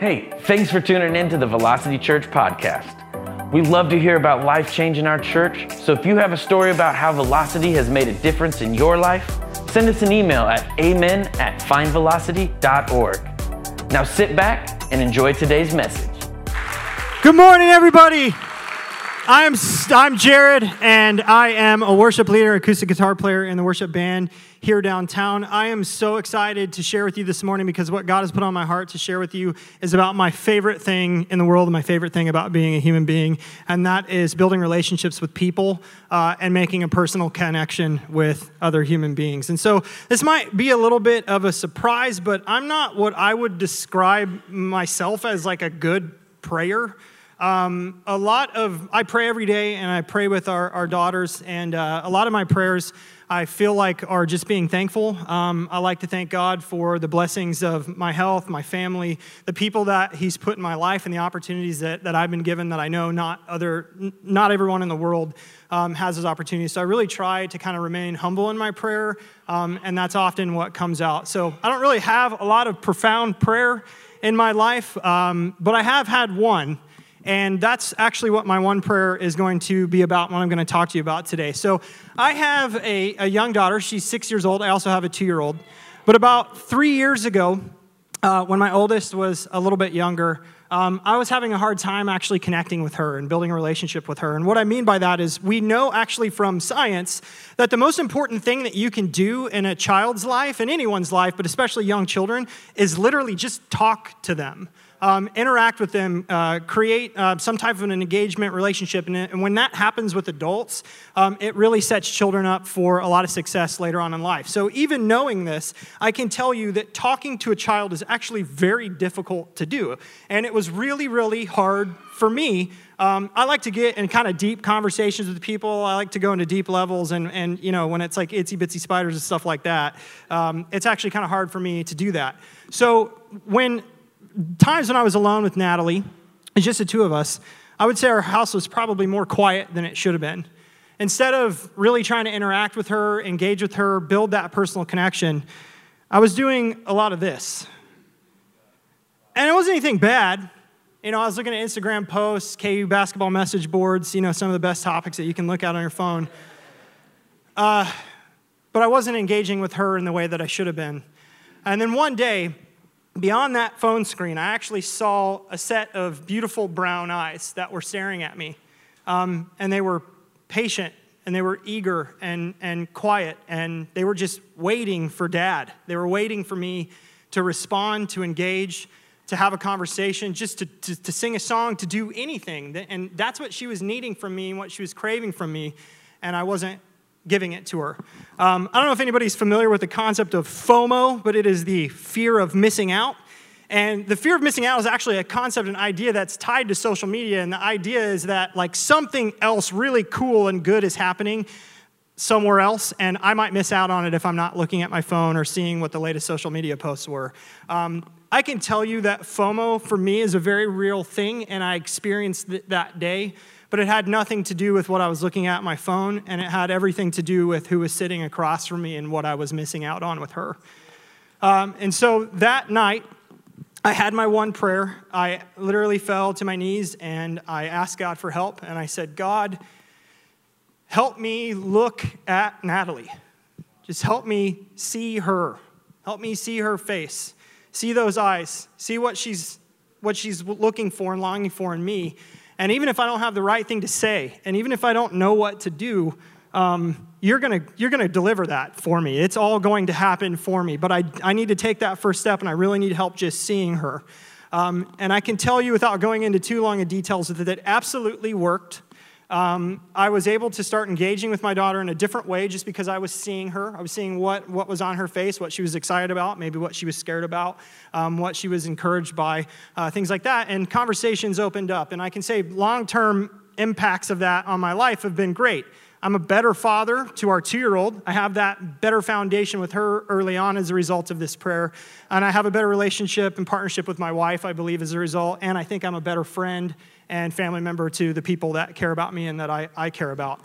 Hey, thanks for tuning in to the Velocity Church podcast. We love to hear about life change in our church, so if you have a story about how Velocity has made a difference in your life, send us an email at amen at findvelocity.org. Now sit back and enjoy today's message. Good morning, everybody. I'm, I'm Jared, and I am a worship leader, acoustic guitar player in the worship band here downtown. I am so excited to share with you this morning because what God has put on my heart to share with you is about my favorite thing in the world and my favorite thing about being a human being, and that is building relationships with people uh, and making a personal connection with other human beings. And so this might be a little bit of a surprise, but I'm not what I would describe myself as like a good prayer. Um, a lot of, I pray every day and I pray with our, our daughters, and uh, a lot of my prayers I feel like are just being thankful. Um, I like to thank God for the blessings of my health, my family, the people that He's put in my life, and the opportunities that, that I've been given that I know not, other, not everyone in the world um, has those opportunities. So I really try to kind of remain humble in my prayer, um, and that's often what comes out. So I don't really have a lot of profound prayer in my life, um, but I have had one. And that's actually what my one prayer is going to be about, what I'm going to talk to you about today. So, I have a, a young daughter. She's six years old. I also have a two year old. But about three years ago, uh, when my oldest was a little bit younger, um, I was having a hard time actually connecting with her and building a relationship with her. And what I mean by that is, we know actually from science that the most important thing that you can do in a child's life, in anyone's life, but especially young children, is literally just talk to them um, interact with them, uh, create uh, some type of an engagement relationship. And, and when that happens with adults, um, it really sets children up for a lot of success later on in life. So, even knowing this, I can tell you that talking to a child is actually very difficult to do. And it was really, really hard for me um, I like to get in kind of deep conversations with people. I like to go into deep levels, and, and you know, when it's like itsy bitsy spiders and stuff like that, um, it's actually kind of hard for me to do that. So when times when I was alone with Natalie, just the two of us, I would say our house was probably more quiet than it should have been. Instead of really trying to interact with her, engage with her, build that personal connection, I was doing a lot of this. And it wasn't anything bad. You know, I was looking at Instagram posts, KU basketball message boards, you know, some of the best topics that you can look at on your phone. Uh, but I wasn't engaging with her in the way that I should have been. And then one day, beyond that phone screen, I actually saw a set of beautiful brown eyes that were staring at me. Um, and they were patient and they were eager and, and quiet and they were just waiting for dad. They were waiting for me to respond, to engage, to have a conversation, just to, to, to sing a song, to do anything. And that's what she was needing from me and what she was craving from me. And I wasn't giving it to her. Um, I don't know if anybody's familiar with the concept of FOMO, but it is the fear of missing out. And the fear of missing out is actually a concept, an idea that's tied to social media. And the idea is that, like, something else really cool and good is happening somewhere else, and I might miss out on it if I'm not looking at my phone or seeing what the latest social media posts were. Um, I can tell you that FOMO for me is a very real thing, and I experienced th- that day but it had nothing to do with what I was looking at my phone, and it had everything to do with who was sitting across from me and what I was missing out on with her. Um, and so that night, I had my one prayer. I literally fell to my knees and I asked God for help. And I said, God, help me look at Natalie. Just help me see her. Help me see her face. See those eyes. See what she's, what she's looking for and longing for in me. And even if I don't have the right thing to say, and even if I don't know what to do, um, you're going you're gonna deliver that for me. It's all going to happen for me. But I, I need to take that first step, and I really need help just seeing her. Um, and I can tell you without going into too long of details that it absolutely worked um, I was able to start engaging with my daughter in a different way just because I was seeing her. I was seeing what, what was on her face, what she was excited about, maybe what she was scared about, um, what she was encouraged by, uh, things like that. And conversations opened up. And I can say long term impacts of that on my life have been great. I'm a better father to our two year old. I have that better foundation with her early on as a result of this prayer. And I have a better relationship and partnership with my wife, I believe, as a result. And I think I'm a better friend and family member to the people that care about me and that I, I care about.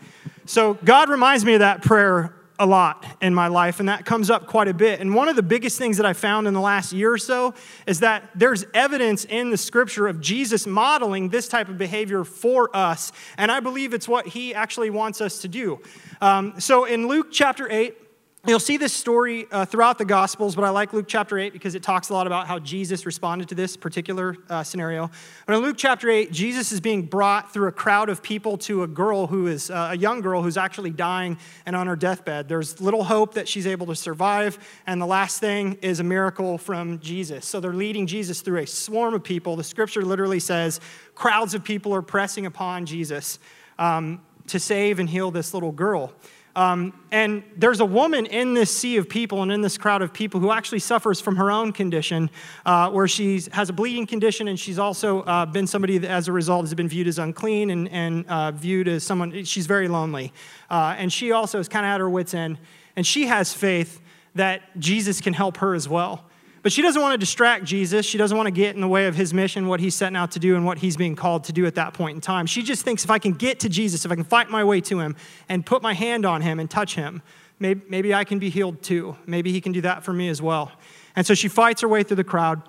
So God reminds me of that prayer a lot in my life, and that comes up quite a bit. And one of the biggest things that I found in the last year or so is that there's evidence in the scripture of Jesus modeling this type of behavior for us. And I believe it's what he actually wants us to do. Um, so in Luke chapter 8, You'll see this story uh, throughout the Gospels, but I like Luke chapter 8 because it talks a lot about how Jesus responded to this particular uh, scenario. But in Luke chapter 8, Jesus is being brought through a crowd of people to a girl who is uh, a young girl who's actually dying and on her deathbed. There's little hope that she's able to survive, and the last thing is a miracle from Jesus. So they're leading Jesus through a swarm of people. The scripture literally says crowds of people are pressing upon Jesus um, to save and heal this little girl. Um, and there's a woman in this sea of people and in this crowd of people who actually suffers from her own condition, uh, where she has a bleeding condition, and she's also uh, been somebody that, as a result, has been viewed as unclean and, and uh, viewed as someone, she's very lonely. Uh, and she also is kind of at her wits' end, and she has faith that Jesus can help her as well. But she doesn't want to distract Jesus. She doesn't want to get in the way of his mission, what he's setting out to do, and what he's being called to do at that point in time. She just thinks if I can get to Jesus, if I can fight my way to him and put my hand on him and touch him, maybe, maybe I can be healed too. Maybe he can do that for me as well. And so she fights her way through the crowd.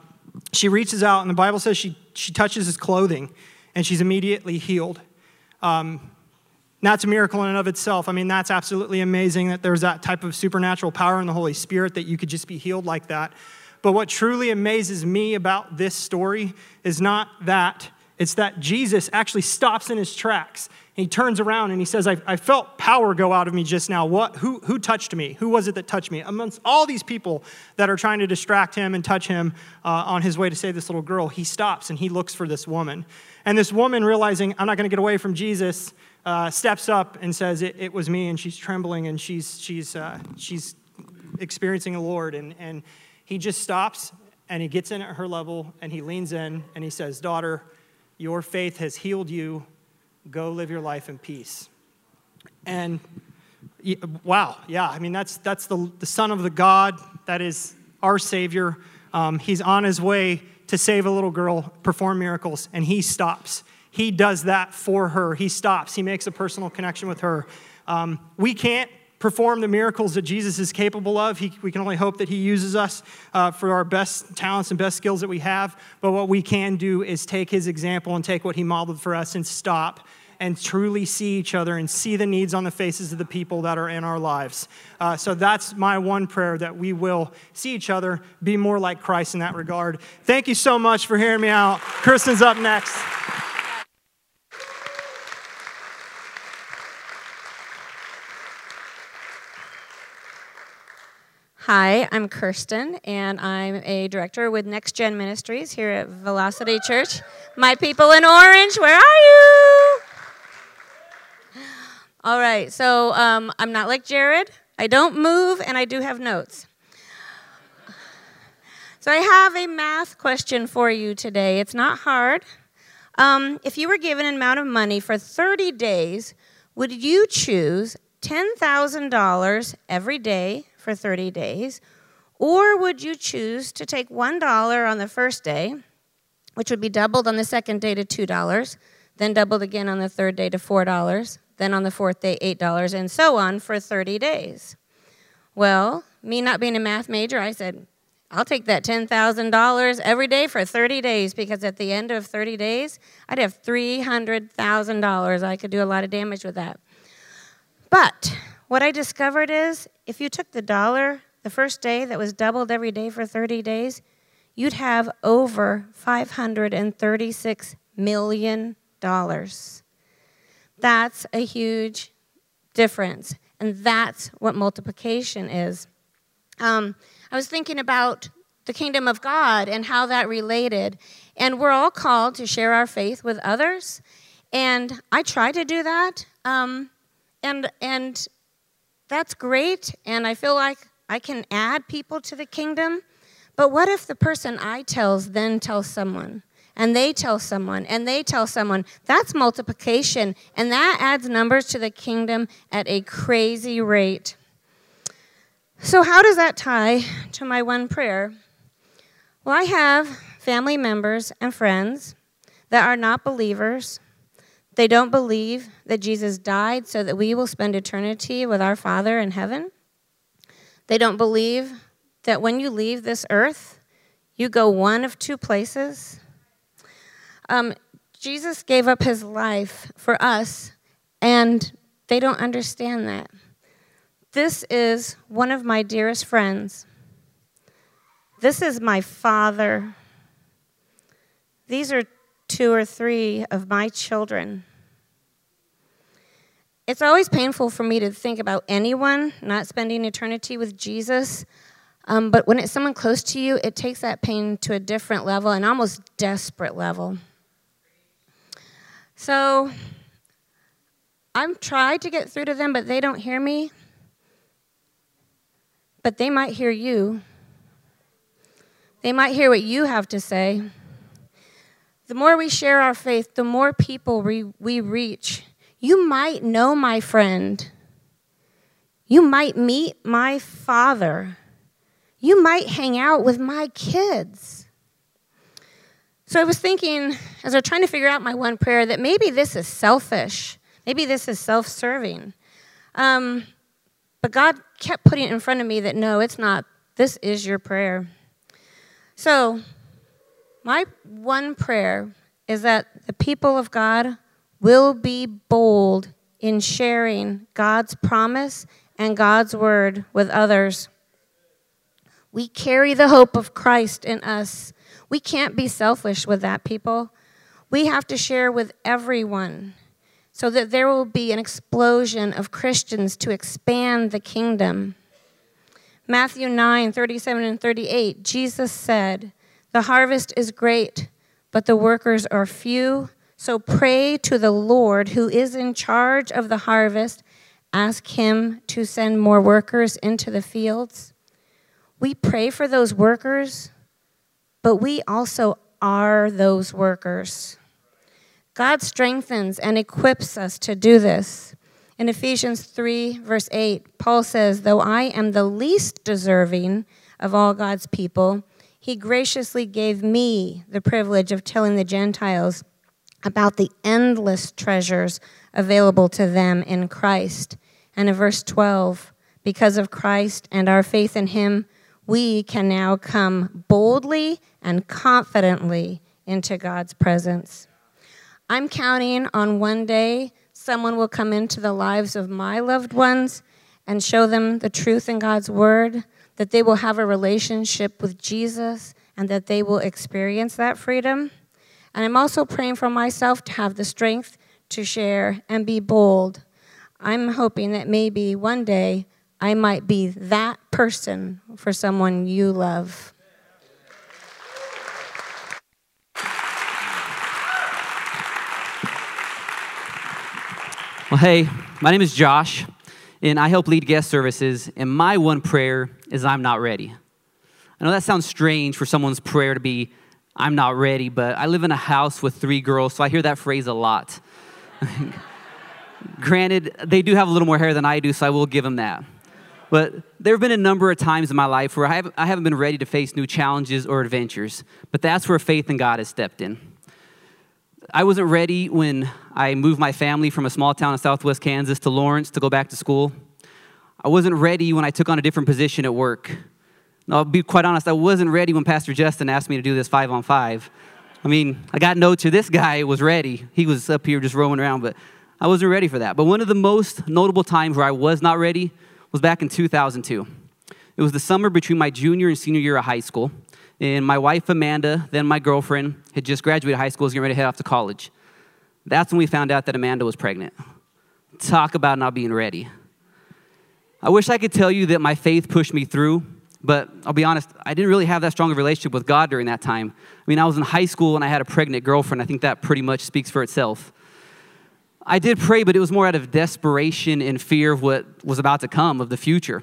She reaches out, and the Bible says she, she touches his clothing, and she's immediately healed. Um, that's a miracle in and of itself. I mean, that's absolutely amazing that there's that type of supernatural power in the Holy Spirit that you could just be healed like that. But what truly amazes me about this story is not that, it's that Jesus actually stops in his tracks. He turns around and he says, I, I felt power go out of me just now. What, who, who touched me? Who was it that touched me? Amongst all these people that are trying to distract him and touch him uh, on his way to save this little girl, he stops and he looks for this woman. And this woman, realizing, I'm not going to get away from Jesus, uh, steps up and says, it, it, was me. And she's trembling and she's, she's, uh, she's experiencing the Lord. And, and he just stops and he gets in at her level and he leans in and he says, Daughter, your faith has healed you. Go live your life in peace. And wow, yeah, I mean, that's, that's the, the Son of the God that is our Savior. Um, he's on his way to save a little girl, perform miracles, and he stops. He does that for her. He stops. He makes a personal connection with her. Um, we can't perform the miracles that Jesus is capable of. He, we can only hope that He uses us uh, for our best talents and best skills that we have. But what we can do is take His example and take what He modeled for us and stop and truly see each other and see the needs on the faces of the people that are in our lives. Uh, so that's my one prayer that we will see each other, be more like Christ in that regard. Thank you so much for hearing me out. Kristen's up next. Hi, I'm Kirsten, and I'm a director with Next Gen Ministries here at Velocity Church. My people in orange, where are you? All right, so um, I'm not like Jared. I don't move, and I do have notes. So I have a math question for you today. It's not hard. Um, if you were given an amount of money for 30 days, would you choose $10,000 every day for 30 days? Or would you choose to take $1 on the first day, which would be doubled on the second day to $2, then doubled again on the third day to $4, then on the fourth day, $8, and so on for 30 days? Well, me not being a math major, I said, I'll take that $10,000 every day for 30 days because at the end of 30 days, I'd have $300,000. I could do a lot of damage with that. But what I discovered is if you took the dollar the first day that was doubled every day for 30 days, you'd have over $536 million. That's a huge difference. And that's what multiplication is. Um, I was thinking about the kingdom of God and how that related. And we're all called to share our faith with others. And I try to do that. Um, and, and that's great, and I feel like I can add people to the kingdom. But what if the person I tells then tells someone, and they tell someone, and they tell someone? That's multiplication, and that adds numbers to the kingdom at a crazy rate. So, how does that tie to my one prayer? Well, I have family members and friends that are not believers they don't believe that Jesus died so that we will spend eternity with our Father in heaven. They don't believe that when you leave this earth, you go one of two places. Um, Jesus gave up his life for us, and they don't understand that. This is one of my dearest friends. This is my father. These are two or three of my children. It's always painful for me to think about anyone not spending eternity with Jesus. Um, but when it's someone close to you, it takes that pain to a different level, an almost desperate level. So I'm tried to get through to them, but they don't hear me. But they might hear you. They might hear what you have to say. The more we share our faith, the more people we, we reach. You might know my friend. You might meet my father. You might hang out with my kids. So I was thinking, as I was trying to figure out my one prayer, that maybe this is selfish. Maybe this is self serving. Um, but God kept putting it in front of me that no, it's not. This is your prayer. So, my one prayer is that the people of God will be bold in sharing God's promise and God's word with others. We carry the hope of Christ in us. We can't be selfish with that, people. We have to share with everyone so that there will be an explosion of Christians to expand the kingdom. Matthew 9 37 and 38, Jesus said, The harvest is great, but the workers are few. So pray to the Lord who is in charge of the harvest. Ask him to send more workers into the fields. We pray for those workers, but we also are those workers. God strengthens and equips us to do this. In Ephesians 3, verse 8, Paul says, Though I am the least deserving of all God's people, he graciously gave me the privilege of telling the Gentiles about the endless treasures available to them in Christ. And in verse 12, because of Christ and our faith in him, we can now come boldly and confidently into God's presence. I'm counting on one day someone will come into the lives of my loved ones and show them the truth in God's word, that they will have a relationship with Jesus, and that they will experience that freedom. And I'm also praying for myself to have the strength to share and be bold. I'm hoping that maybe one day I might be that person for someone you love. Well, hey, my name is Josh, and I help lead guest services, and my one prayer is I'm not ready. I know that sounds strange for someone's prayer to be, I'm not ready, but I live in a house with three girls, so I hear that phrase a lot. Granted, they do have a little more hair than I do, so I will give them that. But there have been a number of times in my life where I haven't, been ready to face new challenges or adventures, but that's where faith in God has stepped in. I wasn't ready when I moved my family from a small town in southwest Kansas to Lawrence to go back to school. I wasn't ready when I took on a different position at work. I'll be quite honest, I wasn't ready when Pastor Justin asked me to do this five on five. I mean, I got notes here. This guy was ready. He was up here just roaming around, but I wasn't ready for that. But one of the most notable times where I was not ready was back in 2002. It was the summer between my junior and senior year of high school. And my wife, Amanda, then my girlfriend, had just graduated high school, was getting ready to head off to college. That's when we found out that Amanda was pregnant. Talk about not being ready. I wish I could tell you that my faith pushed me through, but I'll be honest, I didn't really have that strong of a relationship with God during that time. I mean, I was in high school and I had a pregnant girlfriend. I think that pretty much speaks for itself. I did pray, but it was more out of desperation and fear of what was about to come, of the future.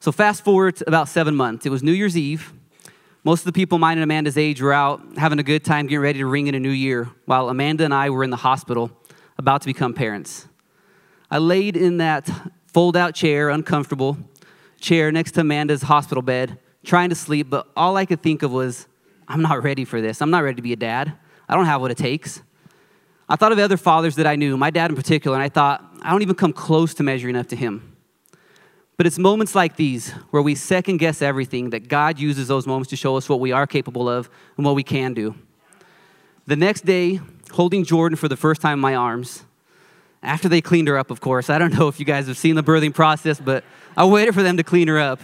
So, fast forward about seven months. It was New Year's Eve. Most of the people mine and Amanda's age were out having a good time, getting ready to ring in a new year, while Amanda and I were in the hospital about to become parents. I laid in that fold out chair, uncomfortable chair next to Amanda's hospital bed, trying to sleep, but all I could think of was, I'm not ready for this. I'm not ready to be a dad. I don't have what it takes. I thought of other fathers that I knew, my dad in particular, and I thought, I don't even come close to measuring up to him. But it's moments like these where we second guess everything that God uses those moments to show us what we are capable of and what we can do. The next day, holding Jordan for the first time in my arms, after they cleaned her up, of course. I don't know if you guys have seen the birthing process, but I waited for them to clean her up.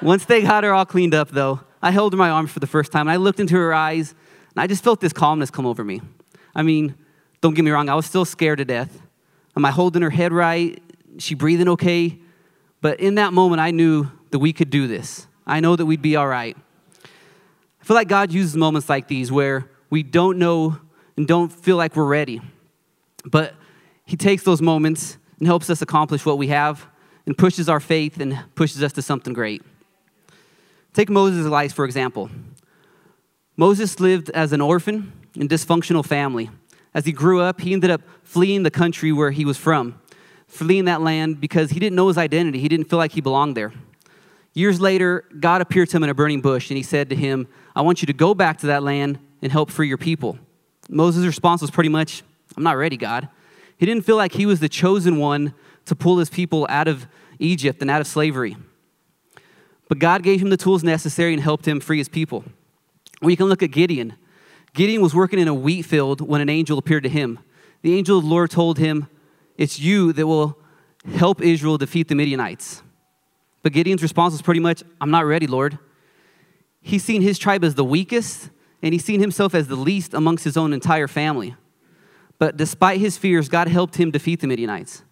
Once they got her all cleaned up, though, I held her in my arms for the first time and I looked into her eyes and I just felt this calmness come over me. I mean, don't get me wrong, I was still scared to death. Am I holding her head right? Is she breathing okay? But in that moment, I knew that we could do this. I know that we'd be all right. I feel like God uses moments like these where we don't know and don't feel like we're ready. But He takes those moments and helps us accomplish what we have and pushes our faith and pushes us to something great. Take Moses' life, for example. Moses lived as an orphan in dysfunctional family. As he grew up, he ended up fleeing the country where he was from, fleeing that land because he didn't know his identity. He didn't feel like he belonged there. Years later, God appeared to him in a burning bush and he said to him, I want you to go back to that land and help free your people. Moses' response was pretty much, I'm not ready, God. He didn't feel like he was the chosen one to pull his people out of Egypt and out of slavery. But God gave him the tools necessary and helped him free his people. We can look at Gideon. Gideon was working in a wheat field when an angel appeared to him. The angel of the Lord told him, It's you that will help Israel defeat the Midianites. But Gideon's response was pretty much, I'm not ready, Lord. He's seen his tribe as the weakest, and he's seen himself as the least amongst his own entire family. But despite his fears, God helped him defeat the Midianites.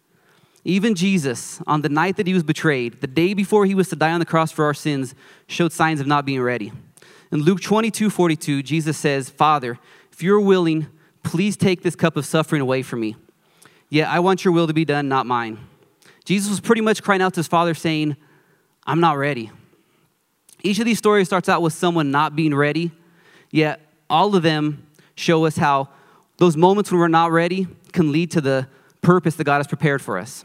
Even Jesus, on the night that he was betrayed, the day before he was to die on the cross for our sins, showed signs of not being ready. In Luke 22 42, Jesus says, Father, if you're willing, please take this cup of suffering away from me. Yet I want your will to be done, not mine. Jesus was pretty much crying out to his Father, saying, I'm not ready. Each of these stories starts out with someone not being ready, yet all of them show us how those moments when we're not ready can lead to the purpose that God has prepared for us.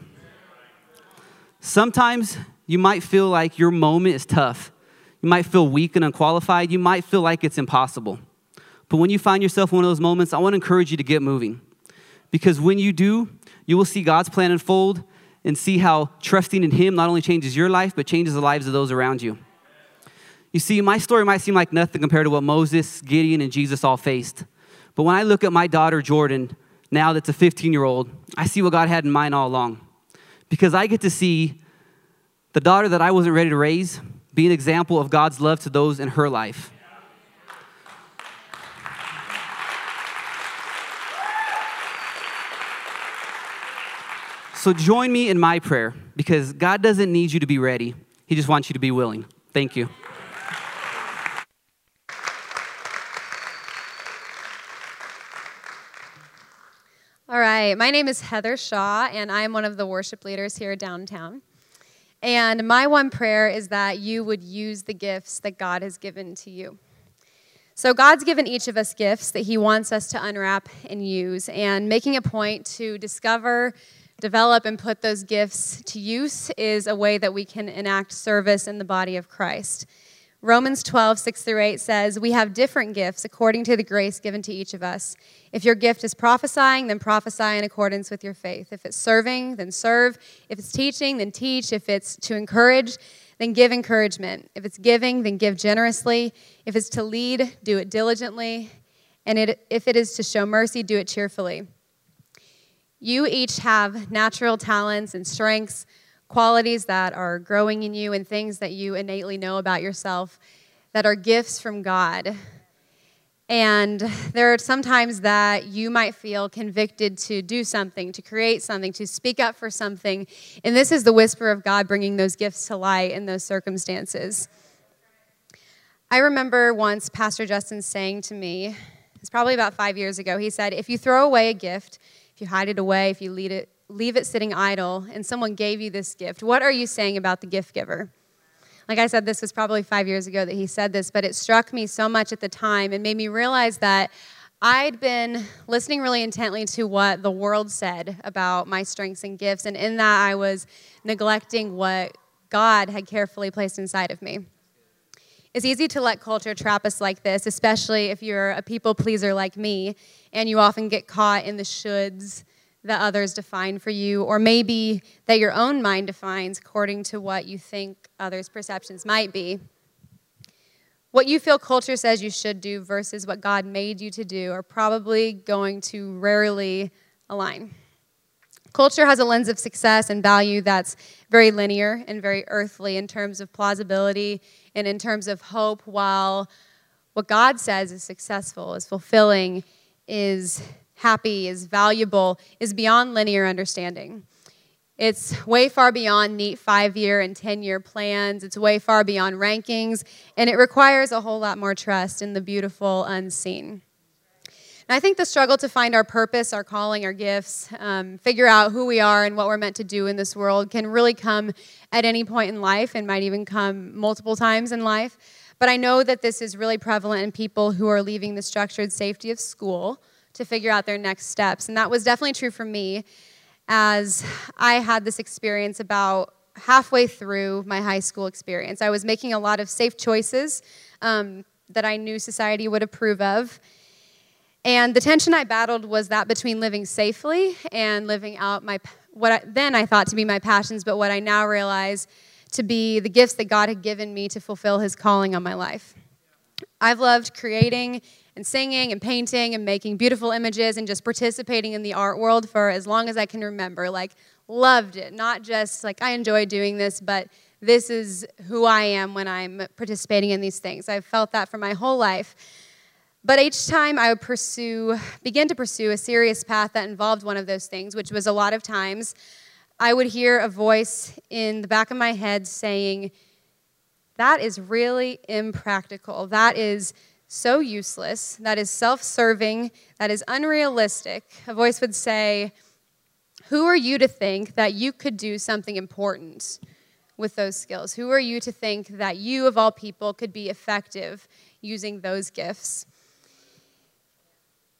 Sometimes you might feel like your moment is tough. You might feel weak and unqualified. You might feel like it's impossible. But when you find yourself in one of those moments, I want to encourage you to get moving. Because when you do, you will see God's plan unfold and see how trusting in Him not only changes your life, but changes the lives of those around you. You see, my story might seem like nothing compared to what Moses, Gideon, and Jesus all faced. But when I look at my daughter, Jordan, now that's a 15 year old, I see what God had in mind all along. Because I get to see the daughter that I wasn't ready to raise be an example of God's love to those in her life. So join me in my prayer because God doesn't need you to be ready, He just wants you to be willing. Thank you. All right, my name is Heather Shaw, and I'm one of the worship leaders here downtown. And my one prayer is that you would use the gifts that God has given to you. So, God's given each of us gifts that He wants us to unwrap and use, and making a point to discover, develop, and put those gifts to use is a way that we can enact service in the body of Christ. Romans 12, 6 through 8 says, We have different gifts according to the grace given to each of us. If your gift is prophesying, then prophesy in accordance with your faith. If it's serving, then serve. If it's teaching, then teach. If it's to encourage, then give encouragement. If it's giving, then give generously. If it's to lead, do it diligently. And it, if it is to show mercy, do it cheerfully. You each have natural talents and strengths qualities that are growing in you and things that you innately know about yourself that are gifts from God. And there are sometimes that you might feel convicted to do something, to create something, to speak up for something. And this is the whisper of God bringing those gifts to light in those circumstances. I remember once Pastor Justin saying to me, it's probably about five years ago, he said, If you throw away a gift, if you hide it away, if you lead it, leave it sitting idle and someone gave you this gift, what are you saying about the gift giver? Like I said, this was probably five years ago that he said this, but it struck me so much at the time and made me realize that I'd been listening really intently to what the world said about my strengths and gifts, and in that I was neglecting what God had carefully placed inside of me. It's easy to let culture trap us like this, especially if you're a people pleaser like me and you often get caught in the shoulds that others define for you, or maybe that your own mind defines according to what you think others' perceptions might be. What you feel culture says you should do versus what God made you to do are probably going to rarely align. Culture has a lens of success and value that's very linear and very earthly in terms of plausibility and in terms of hope, while what God says is successful, is fulfilling, is happy, is valuable, is beyond linear understanding. It's way far beyond neat five year and 10 year plans. It's way far beyond rankings, and it requires a whole lot more trust in the beautiful unseen. And I think the struggle to find our purpose, our calling, our gifts, um, figure out who we are and what we're meant to do in this world can really come at any point in life and might even come multiple times in life. But I know that this is really prevalent in people who are leaving the structured safety of school to figure out their next steps. And that was definitely true for me as I had this experience about halfway through my high school experience. I was making a lot of safe choices um, that I knew society would approve of. And the tension I battled was that between living safely and living out my what I, then I thought to be my passions, but what I now realize to be the gifts that God had given me to fulfill His calling on my life. I've loved creating and singing and painting and making beautiful images and just participating in the art world for as long as I can remember. Like, loved it. Not just like I enjoy doing this, but this is who I am when I'm participating in these things. I've felt that for my whole life. But each time I would pursue, begin to pursue a serious path that involved one of those things, which was a lot of times, I would hear a voice in the back of my head saying, That is really impractical. That is so useless. That is self serving. That is unrealistic. A voice would say, Who are you to think that you could do something important with those skills? Who are you to think that you, of all people, could be effective using those gifts?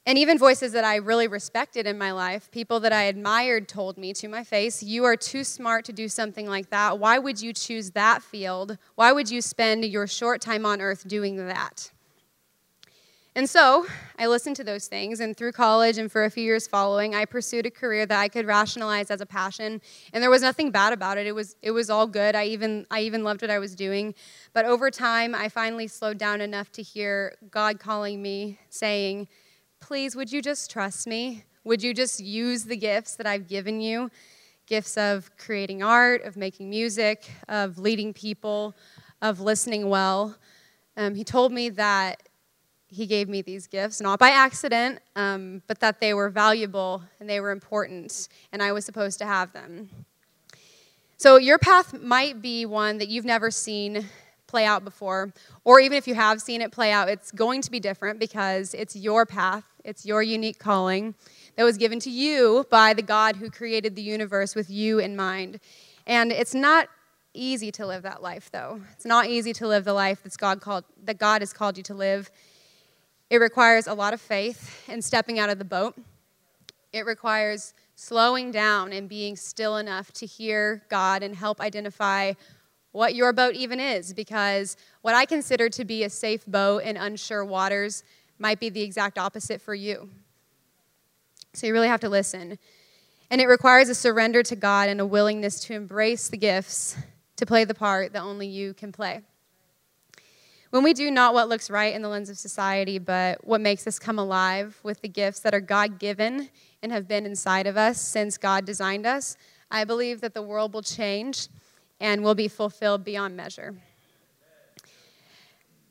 And even voices that I really respected in my life, people that I admired, told me to my face, You are too smart to do something like that. Why would you choose that field? Why would you spend your short time on earth doing that? And so I listened to those things, and through college and for a few years following, I pursued a career that I could rationalize as a passion. And there was nothing bad about it. It was, it was all good. I even, I even loved what I was doing. But over time, I finally slowed down enough to hear God calling me, saying, please, would you just trust me? Would you just use the gifts that I've given you? Gifts of creating art, of making music, of leading people, of listening well. Um, he told me that he gave me these gifts, not by accident, um, but that they were valuable and they were important, and I was supposed to have them. So, your path might be one that you've never seen play out before, or even if you have seen it play out, it's going to be different because it's your path, it's your unique calling that was given to you by the God who created the universe with you in mind. And it's not easy to live that life though. It's not easy to live the life that's God called that God has called you to live. It requires a lot of faith and stepping out of the boat. It requires slowing down and being still enough to hear God and help identify what your boat even is, because what I consider to be a safe boat in unsure waters might be the exact opposite for you. So you really have to listen. And it requires a surrender to God and a willingness to embrace the gifts to play the part that only you can play. When we do not what looks right in the lens of society, but what makes us come alive with the gifts that are God given and have been inside of us since God designed us, I believe that the world will change and will be fulfilled beyond measure.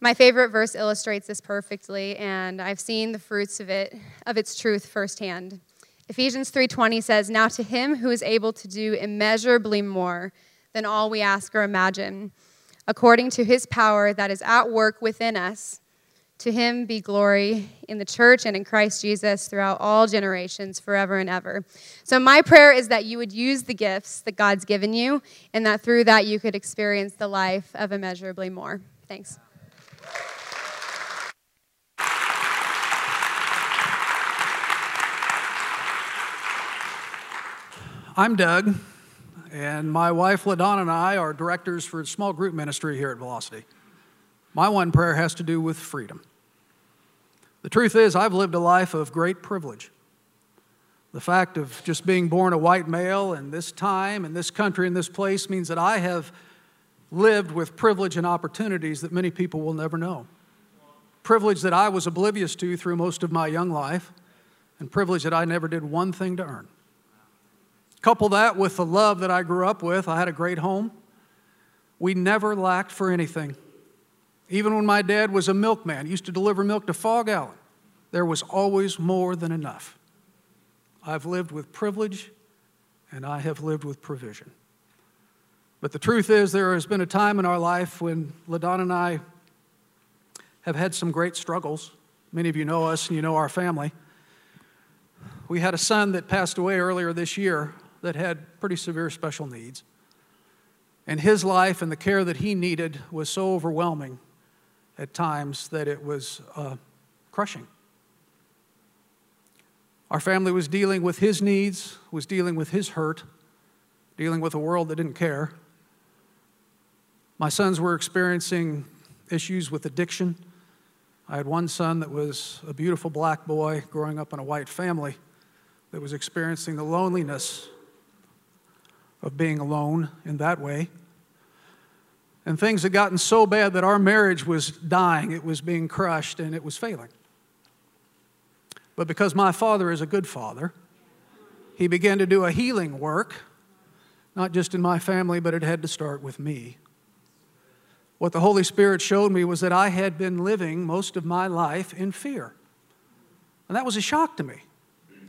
My favorite verse illustrates this perfectly, and I've seen the fruits of it, of its truth firsthand. Ephesians 3:20 says, "Now to him who is able to do immeasurably more than all we ask or imagine, according to his power that is at work within us, to him be glory in the church and in Christ Jesus throughout all generations, forever and ever. So, my prayer is that you would use the gifts that God's given you, and that through that you could experience the life of immeasurably more. Thanks. I'm Doug, and my wife LaDonna and I are directors for small group ministry here at Velocity. My one prayer has to do with freedom. The truth is, I've lived a life of great privilege. The fact of just being born a white male in this time, in this country, in this place means that I have lived with privilege and opportunities that many people will never know. Privilege that I was oblivious to through most of my young life, and privilege that I never did one thing to earn. Couple that with the love that I grew up with. I had a great home. We never lacked for anything. Even when my dad was a milkman, used to deliver milk to Phog Allen, there was always more than enough. I've lived with privilege and I have lived with provision. But the truth is, there has been a time in our life when LaDonna and I have had some great struggles. Many of you know us and you know our family. We had a son that passed away earlier this year that had pretty severe special needs. And his life and the care that he needed was so overwhelming at times that it was uh, crushing. Our family was dealing with his needs, was dealing with his hurt, dealing with a world that didn't care. My sons were experiencing issues with addiction. I had one son that was a beautiful black boy growing up in a white family that was experiencing the loneliness of being alone in that way. And things had gotten so bad that our marriage was dying, it was being crushed, and it was failing. But because my father is a good father, he began to do a healing work, not just in my family, but it had to start with me. What the Holy Spirit showed me was that I had been living most of my life in fear. And that was a shock to me.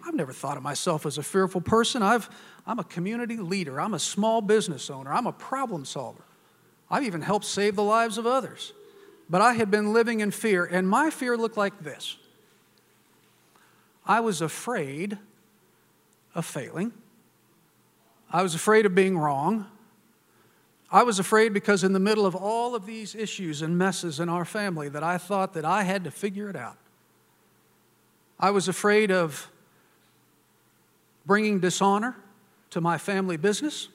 I've never thought of myself as a fearful person. I've, I'm a community leader, I'm a small business owner, I'm a problem solver. I've even helped save the lives of others. But I had been living in fear, and my fear looked like this I was afraid of failing. I was afraid of being wrong. I was afraid because in the middle of all of these issues and messes in our family that I thought that I had to figure it out. I was afraid of bringing dishonor to my family business.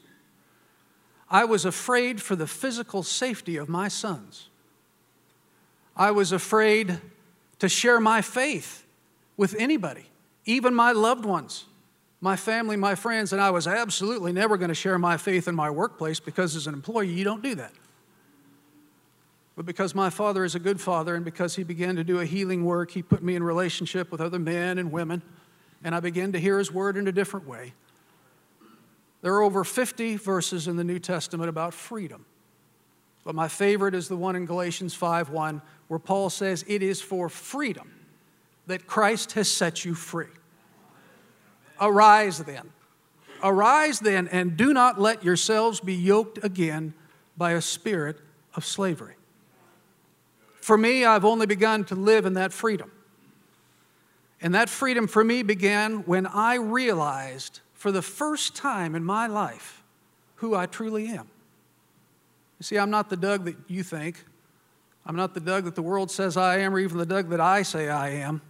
I was afraid for the physical safety of my sons. I was afraid to share my faith with anybody, even my loved ones, my family, my friends, and I was absolutely never going to share my faith in my workplace because as an employee, you don't do that. But because my father is a good father and because he began to do a healing work, he put me in relationship with other men and women, and I began to hear his word in a different way. There are over 50 verses in the New Testament about freedom. But my favorite is the one in Galatians 5:1 where Paul says it is for freedom that Christ has set you free. Arise then. Arise then, and do not let yourselves be yoked again by a spirit of slavery. For me, I've only begun to live in that freedom. And that freedom for me began when I realized for the first time in my life who I truly am. You see, I'm not the Doug that you think. I'm not the Doug that the world says I am, or even the Doug that I say I am.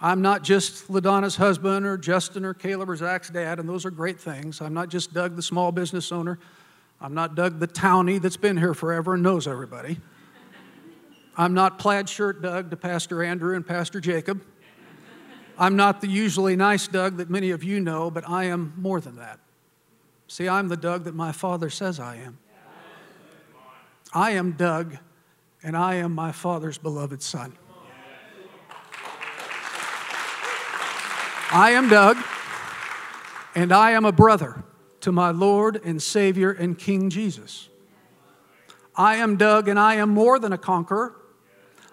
I'm not just LaDonna's husband or Justin or Caleb or Zach's dad, and those are great things. I'm not just Doug, the small business owner. I'm not Doug, the townie that's been here forever and knows everybody. I'm not plaid shirt Doug to Pastor Andrew and Pastor Jacob. I'm not the usually nice Doug that many of you know, but I am more than that. See, I'm the Doug that my father says I am. I am Doug, and I am my father's beloved son. I am Doug, and I am a brother to my Lord and Savior and King Jesus. I am Doug, and I am more than a conqueror.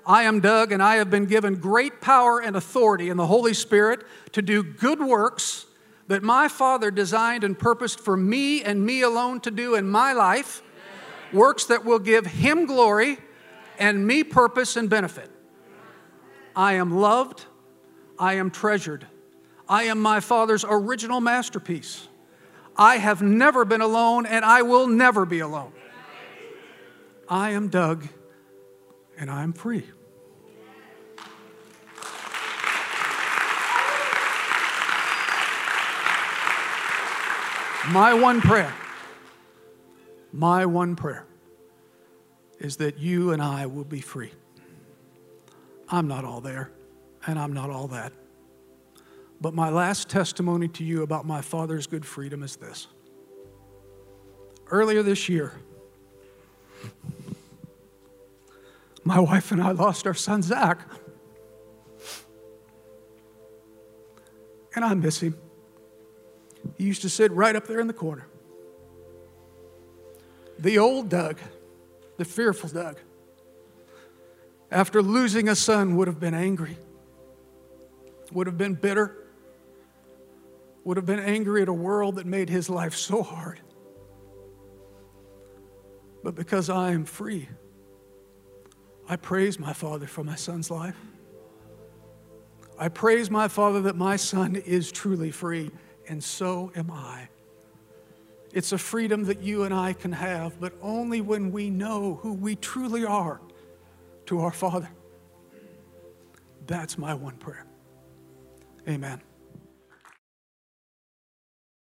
I am Doug, and I have been given great power and authority in the Holy Spirit to do good works that my Father designed and purposed for me and me alone to do in my life, works that will give Him glory and me purpose and benefit. I am loved, I am treasured. I am my Father's original masterpiece. I have never been alone and I will never be alone. I am Doug and I am free. My one prayer, my one prayer is that you and I will be free. I'm not all there and I'm not all that. But my last testimony to you about my father's good freedom is this. Earlier this year, my wife and I lost our son, Zach. And I miss him. He used to sit right up there in the corner. The old Doug, the fearful Doug, after losing a son, would have been angry, would have been bitter, would have been angry at a world that made his life so hard. But because I am free, I praise my Father for my son's life. I praise my Father that my son is truly free, and so am I. It's a freedom that you and I can have, but only when we know who we truly are to our Father. That's my one prayer. Amen.